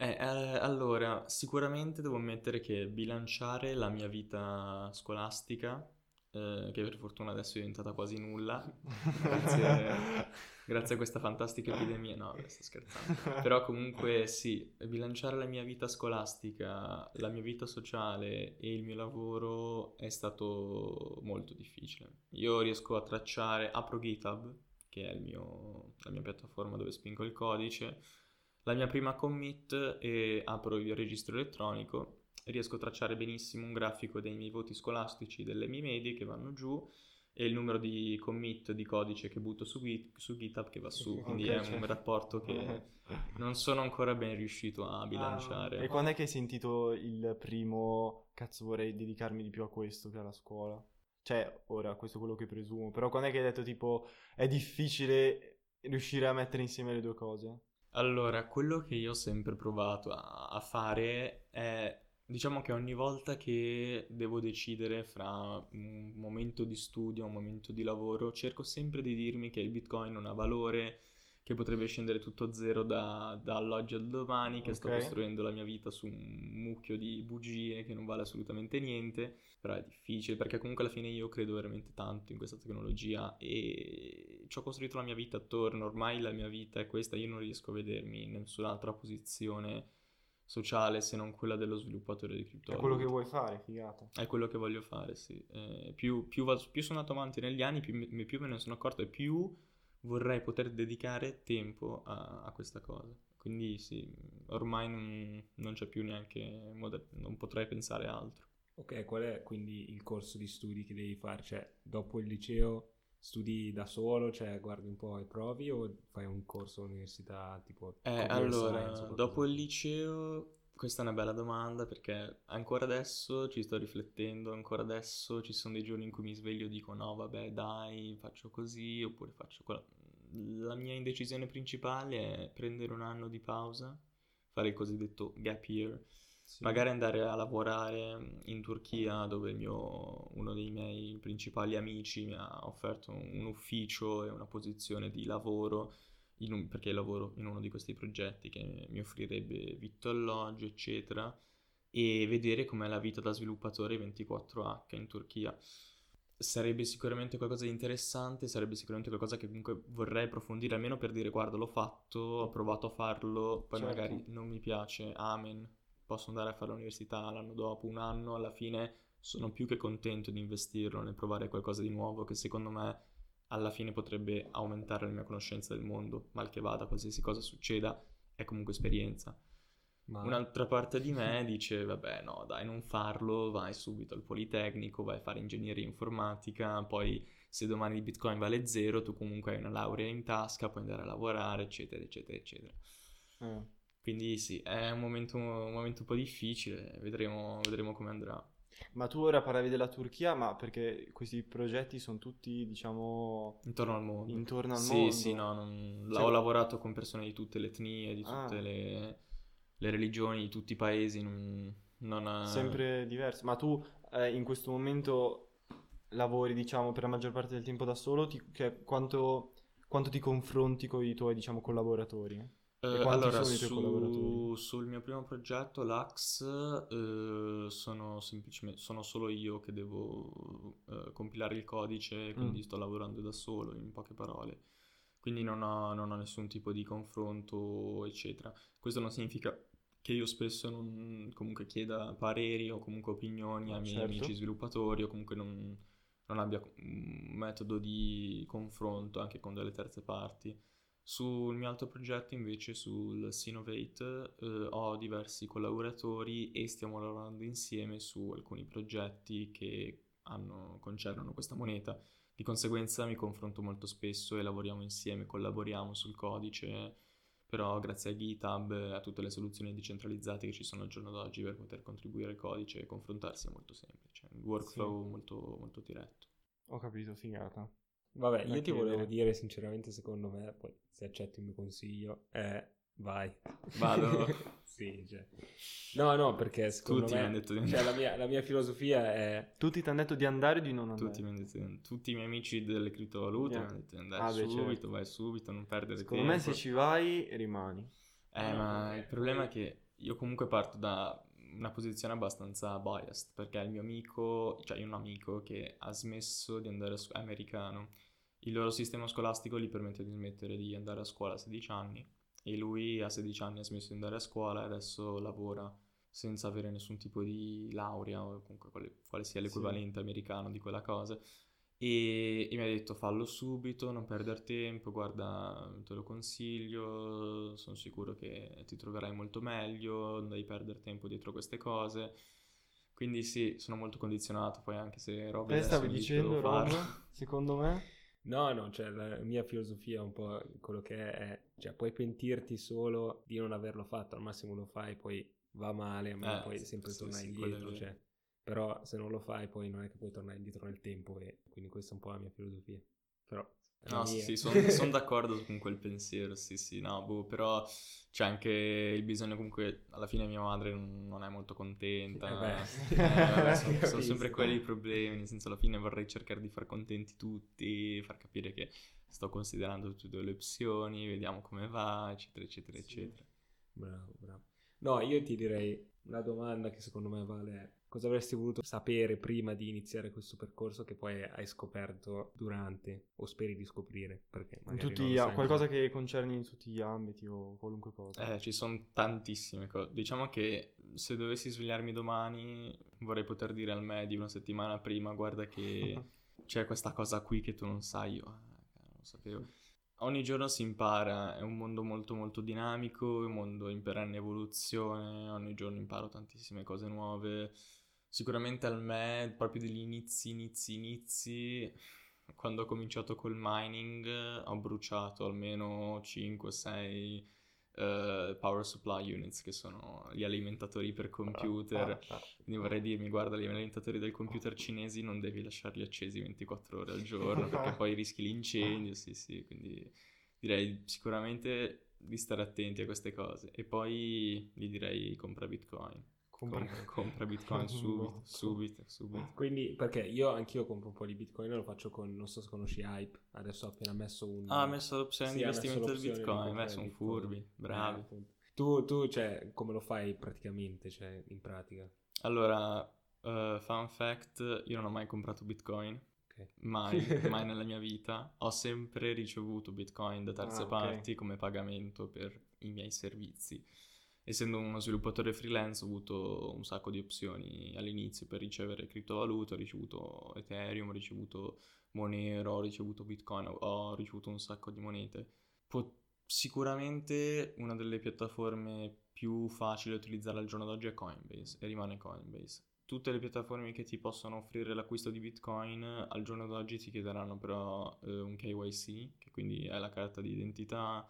Eh, eh, allora, sicuramente devo ammettere che bilanciare la mia vita scolastica, eh, che per fortuna adesso è diventata quasi nulla, grazie, grazie a questa fantastica epidemia, no, sto scherzando, però comunque sì, bilanciare la mia vita scolastica, la mia vita sociale e il mio lavoro è stato molto difficile. Io riesco a tracciare, apro GitHub, che è mio, la mia piattaforma dove spingo il codice, la mia prima commit e apro il registro elettronico, riesco a tracciare benissimo un grafico dei miei voti scolastici, delle mie medie che vanno giù e il numero di commit di codice che butto su, Git, su GitHub che va su, quindi okay, è cioè... un rapporto che non sono ancora ben riuscito a bilanciare. Ah, e quando è che hai sentito il primo cazzo vorrei dedicarmi di più a questo che alla scuola? Cioè, ora, questo è quello che presumo, però quando è che hai detto tipo è difficile riuscire a mettere insieme le due cose? Allora, quello che io ho sempre provato a, a fare è, diciamo che ogni volta che devo decidere fra un momento di studio un momento di lavoro, cerco sempre di dirmi che il Bitcoin non ha valore, che potrebbe scendere tutto a zero da, dall'oggi al domani, che okay. sto costruendo la mia vita su un mucchio di bugie che non vale assolutamente niente, però è difficile perché comunque alla fine io credo veramente tanto in questa tecnologia e ci ho costruito la mia vita attorno, ormai la mia vita è questa, io non riesco a vedermi in nessun'altra posizione sociale se non quella dello sviluppatore di criptovalute. È quello che vuoi fare, figata. È quello che voglio fare, sì. Eh, più, più, più, sono andato avanti negli anni, più, più me ne sono accorto e più vorrei poter dedicare tempo a, a questa cosa. Quindi sì, ormai non, non c'è più neanche, moder- non potrei pensare altro. Ok, qual è quindi il corso di studi che devi fare? Cioè, dopo il liceo studi da solo, cioè guardi un po' i provi o fai un corso all'università tipo... Eh, allora, dopo il liceo questa è una bella domanda perché ancora adesso ci sto riflettendo, ancora adesso ci sono dei giorni in cui mi sveglio e dico no vabbè dai faccio così oppure faccio quello. La mia indecisione principale è prendere un anno di pausa, fare il cosiddetto gap year, sì. magari andare a lavorare in Turchia dove mio, uno dei miei principali amici mi ha offerto un ufficio e una posizione di lavoro un, perché lavoro in uno di questi progetti che mi offrirebbe vitto alloggio, eccetera, e vedere com'è la vita da sviluppatore 24H in Turchia. Sarebbe sicuramente qualcosa di interessante, sarebbe sicuramente qualcosa che comunque vorrei approfondire, almeno per dire guarda l'ho fatto, ho provato a farlo, poi certo. magari non mi piace, amen, posso andare a fare l'università l'anno dopo, un anno, alla fine sono più che contento di investirlo nel provare qualcosa di nuovo che secondo me alla fine potrebbe aumentare la mia conoscenza del mondo, mal che vada, qualsiasi cosa succeda, è comunque esperienza. Ma... Un'altra parte di me dice, vabbè, no, dai, non farlo, vai subito al Politecnico, vai a fare ingegneria informatica, poi se domani il bitcoin vale zero, tu comunque hai una laurea in tasca, puoi andare a lavorare, eccetera, eccetera, eccetera. Eh. Quindi sì, è un momento, un momento un po' difficile, vedremo, vedremo come andrà. Ma tu ora parlavi della Turchia, ma perché questi progetti sono tutti, diciamo, Intorno al mondo. intorno al sì, mondo? sì, no, non- Cioè- ho lavorato con persone di tutte le etnie, di Ah. tutte le, le religioni, di tutti i paesi, non, non ha- Sempre diversi. Ma tu eh, in questo momento lavori, diciamo, per la maggior parte del tempo da solo? Ti- cioè, quanto, quanto ti confronti con i tuoi, diciamo, collaboratori? Eh, allora, su- sul mio primo progetto, l'Ax, eh, sono semplicemente, sono solo io che devo eh, compilare il codice, quindi Mm. sto lavorando da solo, in poche parole. Quindi non ho, non ho nessun tipo di confronto, eccetera. Questo non significa che io spesso non comunque chieda pareri o comunque opinioni ai miei Certo. amici sviluppatori o comunque non, non abbia un metodo di confronto anche con delle terze parti. Sul mio altro progetto invece, sul Sinovate, eh, ho diversi collaboratori e stiamo lavorando insieme su alcuni progetti che hanno- concernono questa moneta. Di conseguenza mi confronto molto spesso e lavoriamo insieme, collaboriamo sul codice, però grazie a GitHub e a tutte le soluzioni decentralizzate che ci sono al giorno d'oggi per poter contribuire al codice e confrontarsi è molto semplice, il workflow molto, molto diretto. Ho capito, figata. Vabbè, io ti volevo dire sinceramente, secondo me, poi se accetti il mio consiglio, è vai. Vado. sì, cioè. No, no, perché secondo Tutti mi me... hanno detto di cioè, la mia, la mia filosofia è... Tutti ti hanno detto di andare o di non andare? Tutti, mi hanno detto- tutti i miei amici delle criptovalute Yeah. mi hanno detto di andare Ah, beh, subito, certo. vai subito, non perdere Secondo tempo. me se ci vai rimani. Eh, ma il problema è che io comunque parto da una posizione abbastanza biased, perché il mio amico, cioè io ho un amico che ha smesso di andare a scuola, è americano, il loro sistema scolastico gli permette di smettere di andare a scuola a 16 anni e lui a 16 anni ha smesso di andare a scuola e adesso lavora senza avere nessun tipo di laurea o comunque quale, quale sia l'equivalente americano di quella cosa. E, e mi ha detto fallo subito, non perdere tempo, guarda, te lo consiglio, sono sicuro che ti troverai molto meglio, non devi perdere tempo dietro queste cose. Quindi sì, sono molto condizionato, poi anche se Rob Te stavi dicendo, Rob? Secondo me? No, no, cioè la mia filosofia è un po' quello che è, è, cioè puoi pentirti solo di non averlo fatto, al massimo lo fai, poi va male, ma Eh, poi sempre sì, tornare sì, indietro, cioè. Però se non lo fai poi non è che puoi tornare indietro nel tempo e quindi questa è un po' la mia filosofia. Però No, sì, sì, sono d'accordo con quel pensiero, sì, sì, no, boh, però c'è anche il bisogno comunque, alla fine mia madre non è molto contenta, Eh Eh, sono, sono sempre quelli i problemi, nel senso alla fine vorrei cercare di far contenti tutti, far capire che sto considerando tutte le opzioni, vediamo come va, eccetera, eccetera, Sì. eccetera. Bravo, bravo. No, io ti direi una domanda che secondo me vale è cosa avresti voluto sapere prima di iniziare questo percorso che poi hai scoperto durante o speri di scoprire? Perché tutti qualcosa ancora. che concerne in tutti gli ambiti o qualunque cosa. Eh, ci sono tantissime cose. Diciamo che se dovessi svegliarmi domani vorrei poter dire al me di una settimana prima, guarda che c'è questa cosa qui che tu non sai, io ah, non lo sapevo. Ogni giorno si impara, è un mondo molto molto dinamico, è un mondo in perenne evoluzione, ogni giorno imparo tantissime cose nuove. Sicuramente al me, proprio degli inizi, inizi, inizi, quando ho cominciato col mining ho bruciato almeno 5-6 power supply units che sono gli alimentatori per computer. Ah, ah, ah. Quindi vorrei dirmi, guarda, gli alimentatori del computer cinesi non devi lasciarli accesi 24 ore al giorno perché poi rischi l'incendio, sì, sì, quindi direi sicuramente di stare attenti a queste cose. E poi gli direi compra Bitcoin. Compra- Com- compra Bitcoin subito, subito, subito. Quindi, perché io anch'io compro un po' di bitcoin lo faccio con, non so se conosci Hype, adesso ha appena messo un... Ah, ha messo l'opzione Sì, di investimento del Bitcoin, beh, sono furbi, bravi. Eh, tu, tu, cioè, come lo fai praticamente, cioè, in pratica? Allora, eh, fun fact, io non ho mai comprato Bitcoin, mai, mai nella mia vita. Ho sempre ricevuto Bitcoin da terze Ah, ok. parti come pagamento per i miei servizi. Essendo uno sviluppatore freelance ho avuto un sacco di opzioni all'inizio per ricevere criptovalute, ho ricevuto Ethereum, ho ricevuto Monero, ho ricevuto Bitcoin, ho- ricevuto un sacco di monete. Po- sicuramente una delle piattaforme più facili da utilizzare al giorno d'oggi è Coinbase e rimane Coinbase. tutte le piattaforme che ti possono offrire l'acquisto di Bitcoin al giorno d'oggi ti chiederanno però eh, un KYC, che quindi è la carta di identità,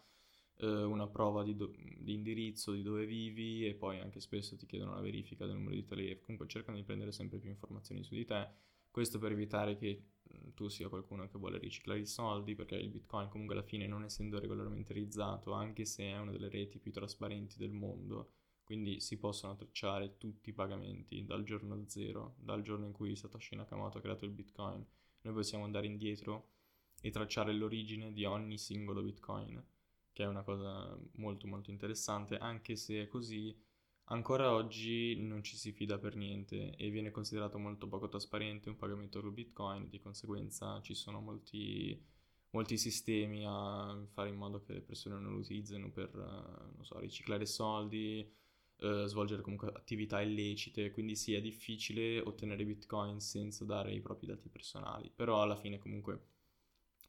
eh, una prova di, do- di, indirizzo, di dove vivi e poi anche spesso ti chiedono la verifica del numero di telefono. Comunque cercano di prendere sempre più informazioni su di te. Questo per evitare che mm, tu sia qualcuno che vuole riciclare i soldi, perché il Bitcoin comunque alla fine non essendo regolamentalizzato, anche se è una delle reti più trasparenti del mondo, quindi si possono tracciare tutti i pagamenti dal giorno zero, dal giorno in cui Satoshi Nakamoto ha creato il Bitcoin. Noi possiamo andare indietro e tracciare l'origine di ogni singolo Bitcoin, che è una cosa molto molto interessante, anche se è così ancora oggi non ci si fida per niente e viene considerato molto poco trasparente un pagamento con Bitcoin, di conseguenza ci sono molti, molti sistemi a fare in modo che le persone non lo utilizzino per, non so, riciclare soldi, eh, svolgere comunque attività illecite, quindi sì è difficile ottenere bitcoin senza dare i propri dati personali, però alla fine comunque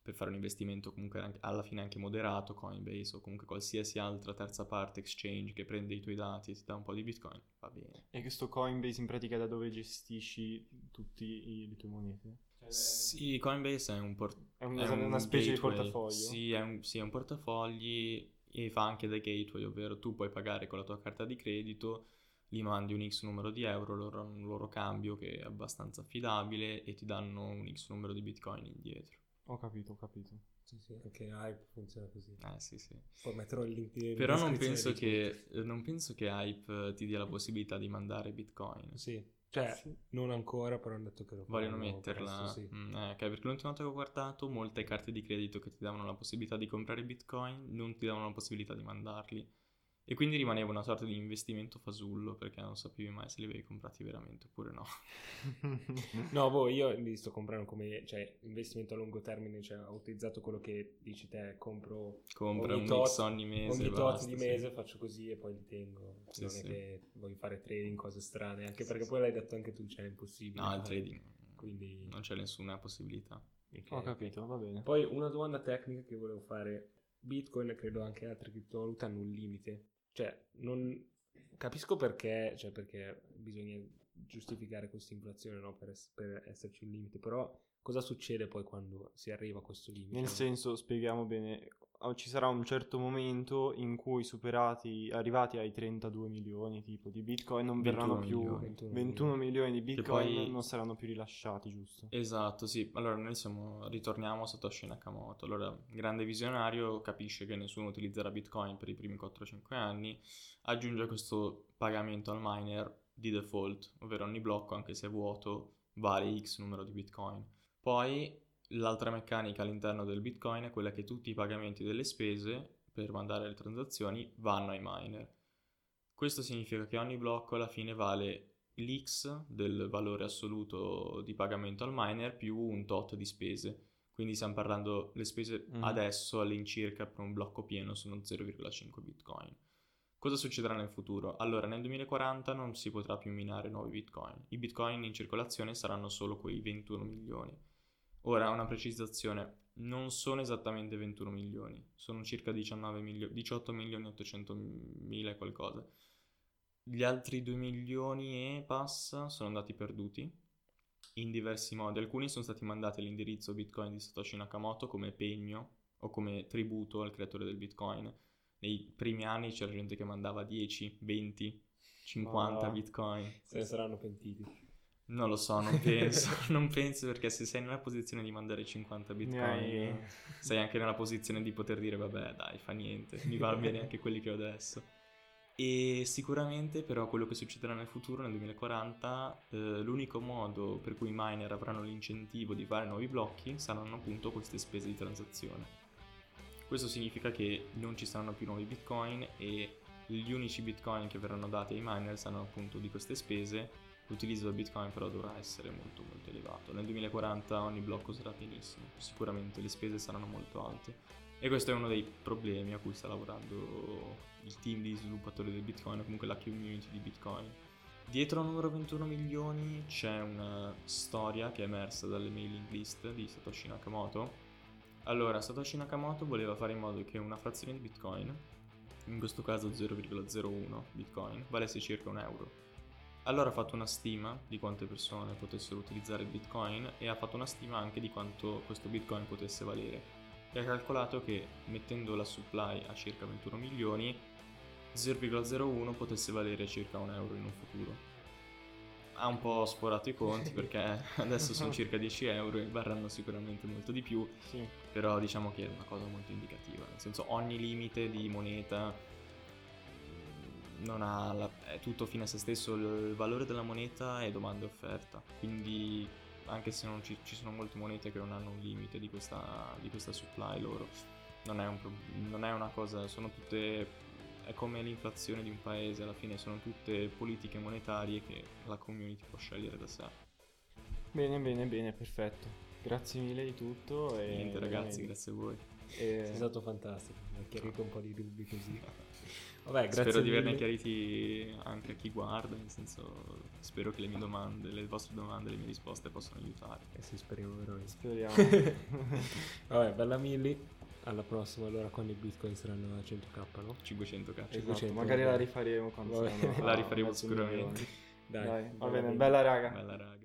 per fare un investimento comunque anche, alla fine anche moderato, Coinbase o comunque qualsiasi altra terza parte exchange che prende i tuoi dati e ti dà un po' di bitcoin, va bene. E questo Coinbase in pratica è da dove gestisci tutte le tue monete? Cioè, sì, Coinbase è un, por- è una, è una specie gateway. di portafoglio? Sì, è un, sì, è un portafogli e fa anche da gateway, ovvero tu puoi pagare con la tua carta di credito, gli mandi un X numero di euro, loro hanno un loro cambio che è abbastanza affidabile e ti danno un X numero di bitcoin indietro. Ho capito, ho capito. Sì, sì, anche Hype funziona così. Eh sì, sì. Poi metterò il link in Però non penso, che, non penso che Hype ti dia la possibilità di mandare bitcoin. Sì, cioè, sì. non ancora, però hanno detto che lo Vogliono metterla. Presto, sì. mm, eh, okay, perché l'ultima volta che ho guardato, molte carte di credito che ti davano la possibilità di comprare bitcoin non ti davano la possibilità di mandarli. E quindi rimaneva una sorta di investimento fasullo perché non sapevi mai se li avevi comprati veramente oppure no. no, boh, io li sto comprando come cioè, investimento a lungo termine, cioè ho utilizzato quello che dici te, compro Compra ogni un tot, ogni mese. Ogni tot di mese sì. faccio così e poi li tengo. Sì, non sì. è che voglio fare trading, cose strane, anche perché poi l'hai detto anche tu, cioè è impossibile. No, il trading. Quindi... Non c'è nessuna possibilità. Okay. Ho capito, va bene. Poi una domanda tecnica che volevo fare. Bitcoin e credo anche altre criptovalute hanno un limite cioè, non capisco perché, cioè perché bisogna giustificare questa inflazione no? per, es- per esserci un limite, però cosa succede poi quando si arriva a questo limite? Nel senso, spieghiamo bene, ci sarà un certo momento in cui superati, arrivati ai 32 milioni tipo di bitcoin non verranno più milioni, 21, 21 milioni. di bitcoin poi... non saranno più rilasciati giusto? esatto sì. Allora noi siamo ritorniamo a Satoshi Nakamoto. Allora grande visionario capisce che nessuno utilizzerà bitcoin per i primi 4-5 anni aggiunge questo pagamento al miner di default ovvero ogni blocco anche se è vuoto vale x numero di bitcoin. Poi L'altra meccanica all'interno del Bitcoin è quella che tutti i pagamenti delle spese per mandare le transazioni vanno ai miner. Questo significa che ogni blocco alla fine vale l'X del valore assoluto di pagamento al miner più un tot di spese. Quindi stiamo parlando, le spese mm. adesso all'incirca per un blocco pieno sono 0,5 bitcoin. Cosa succederà nel futuro? Allora, nel 2040 non si potrà più minare nuovi bitcoin. I bitcoin in circolazione saranno solo quei 21 milioni. Ora, una precisazione, non sono esattamente 21 milioni, sono circa 19 milioni, 18 milioni 800 mila e qualcosa. Gli altri 2 milioni e passa sono andati perduti in diversi modi. Alcuni sono stati mandati all'indirizzo Bitcoin di Satoshi Nakamoto come pegno o come tributo al creatore del Bitcoin. Nei primi anni c'era gente che mandava 10, 20, 50 oh, Bitcoin. Se ne saranno pentiti. Non lo so, non penso, non penso perché se sei nella posizione di mandare 50 bitcoin yeah. sei anche nella posizione di poter dire vabbè dai fa niente, mi va bene anche quelli che ho adesso. E sicuramente però quello che succederà nel futuro, nel 2040, eh, l'unico modo per cui i miner avranno l'incentivo di fare nuovi blocchi saranno appunto queste spese di transazione. Questo significa che non ci saranno più nuovi bitcoin e gli unici bitcoin che verranno dati ai miner saranno appunto di queste spese L'utilizzo del Bitcoin però dovrà essere molto molto elevato. Nel 2040 ogni blocco sarà pienissimo, sicuramente le spese saranno molto alte. E questo è uno dei problemi a cui sta lavorando il team di sviluppatori del Bitcoin, o comunque la community di Bitcoin. Dietro al numero 21 milioni c'è una storia che è emersa dalle mailing list di Satoshi Nakamoto. Allora, Satoshi Nakamoto voleva fare in modo che una frazione di Bitcoin, in questo caso 0,01 Bitcoin, valesse circa un euro allora ha fatto una stima di quante persone potessero utilizzare il Bitcoin e ha fatto una stima anche di quanto questo Bitcoin potesse valere. E ha calcolato che mettendo la supply a circa 21 milioni, 0,01 potesse valere circa un euro in un futuro. Ha un po' sforato i conti perché adesso sono circa 10 euro e varranno sicuramente molto di più, Sì. però diciamo che è una cosa molto indicativa, nel senso ogni limite di moneta non ha la- è tutto fine a se stesso, il valore della moneta è domanda e offerta, quindi anche se non ci, ci sono molte monete che non hanno un limite di questa, di questa supply loro, non è, un non è una cosa, sono tutte, è come l'inflazione di un paese, alla fine sono tutte politiche monetarie che la community può scegliere da sé. Bene, bene, bene, perfetto. Grazie mille di tutto. E Niente ragazzi, grazie a voi. e- Sei stato fantastico, mi hai chiarito un po' di dubbi così. Vabbè, grazie Spero di averne chiariti anche a chi guarda, nel senso spero che le mie domande, le vostre domande, le mie risposte possano aiutare. Eh sì, speriamo veramente. Speriamo. Vabbè, bella Milli. Alla prossima, allora, quando i bitcoin saranno a 100k, no? 500 k. esatto, 500, magari vabbè. la rifaremo quando saranno. La rifaremo sicuramente. Dai, Dai, va bella bene, bella raga. Bella raga.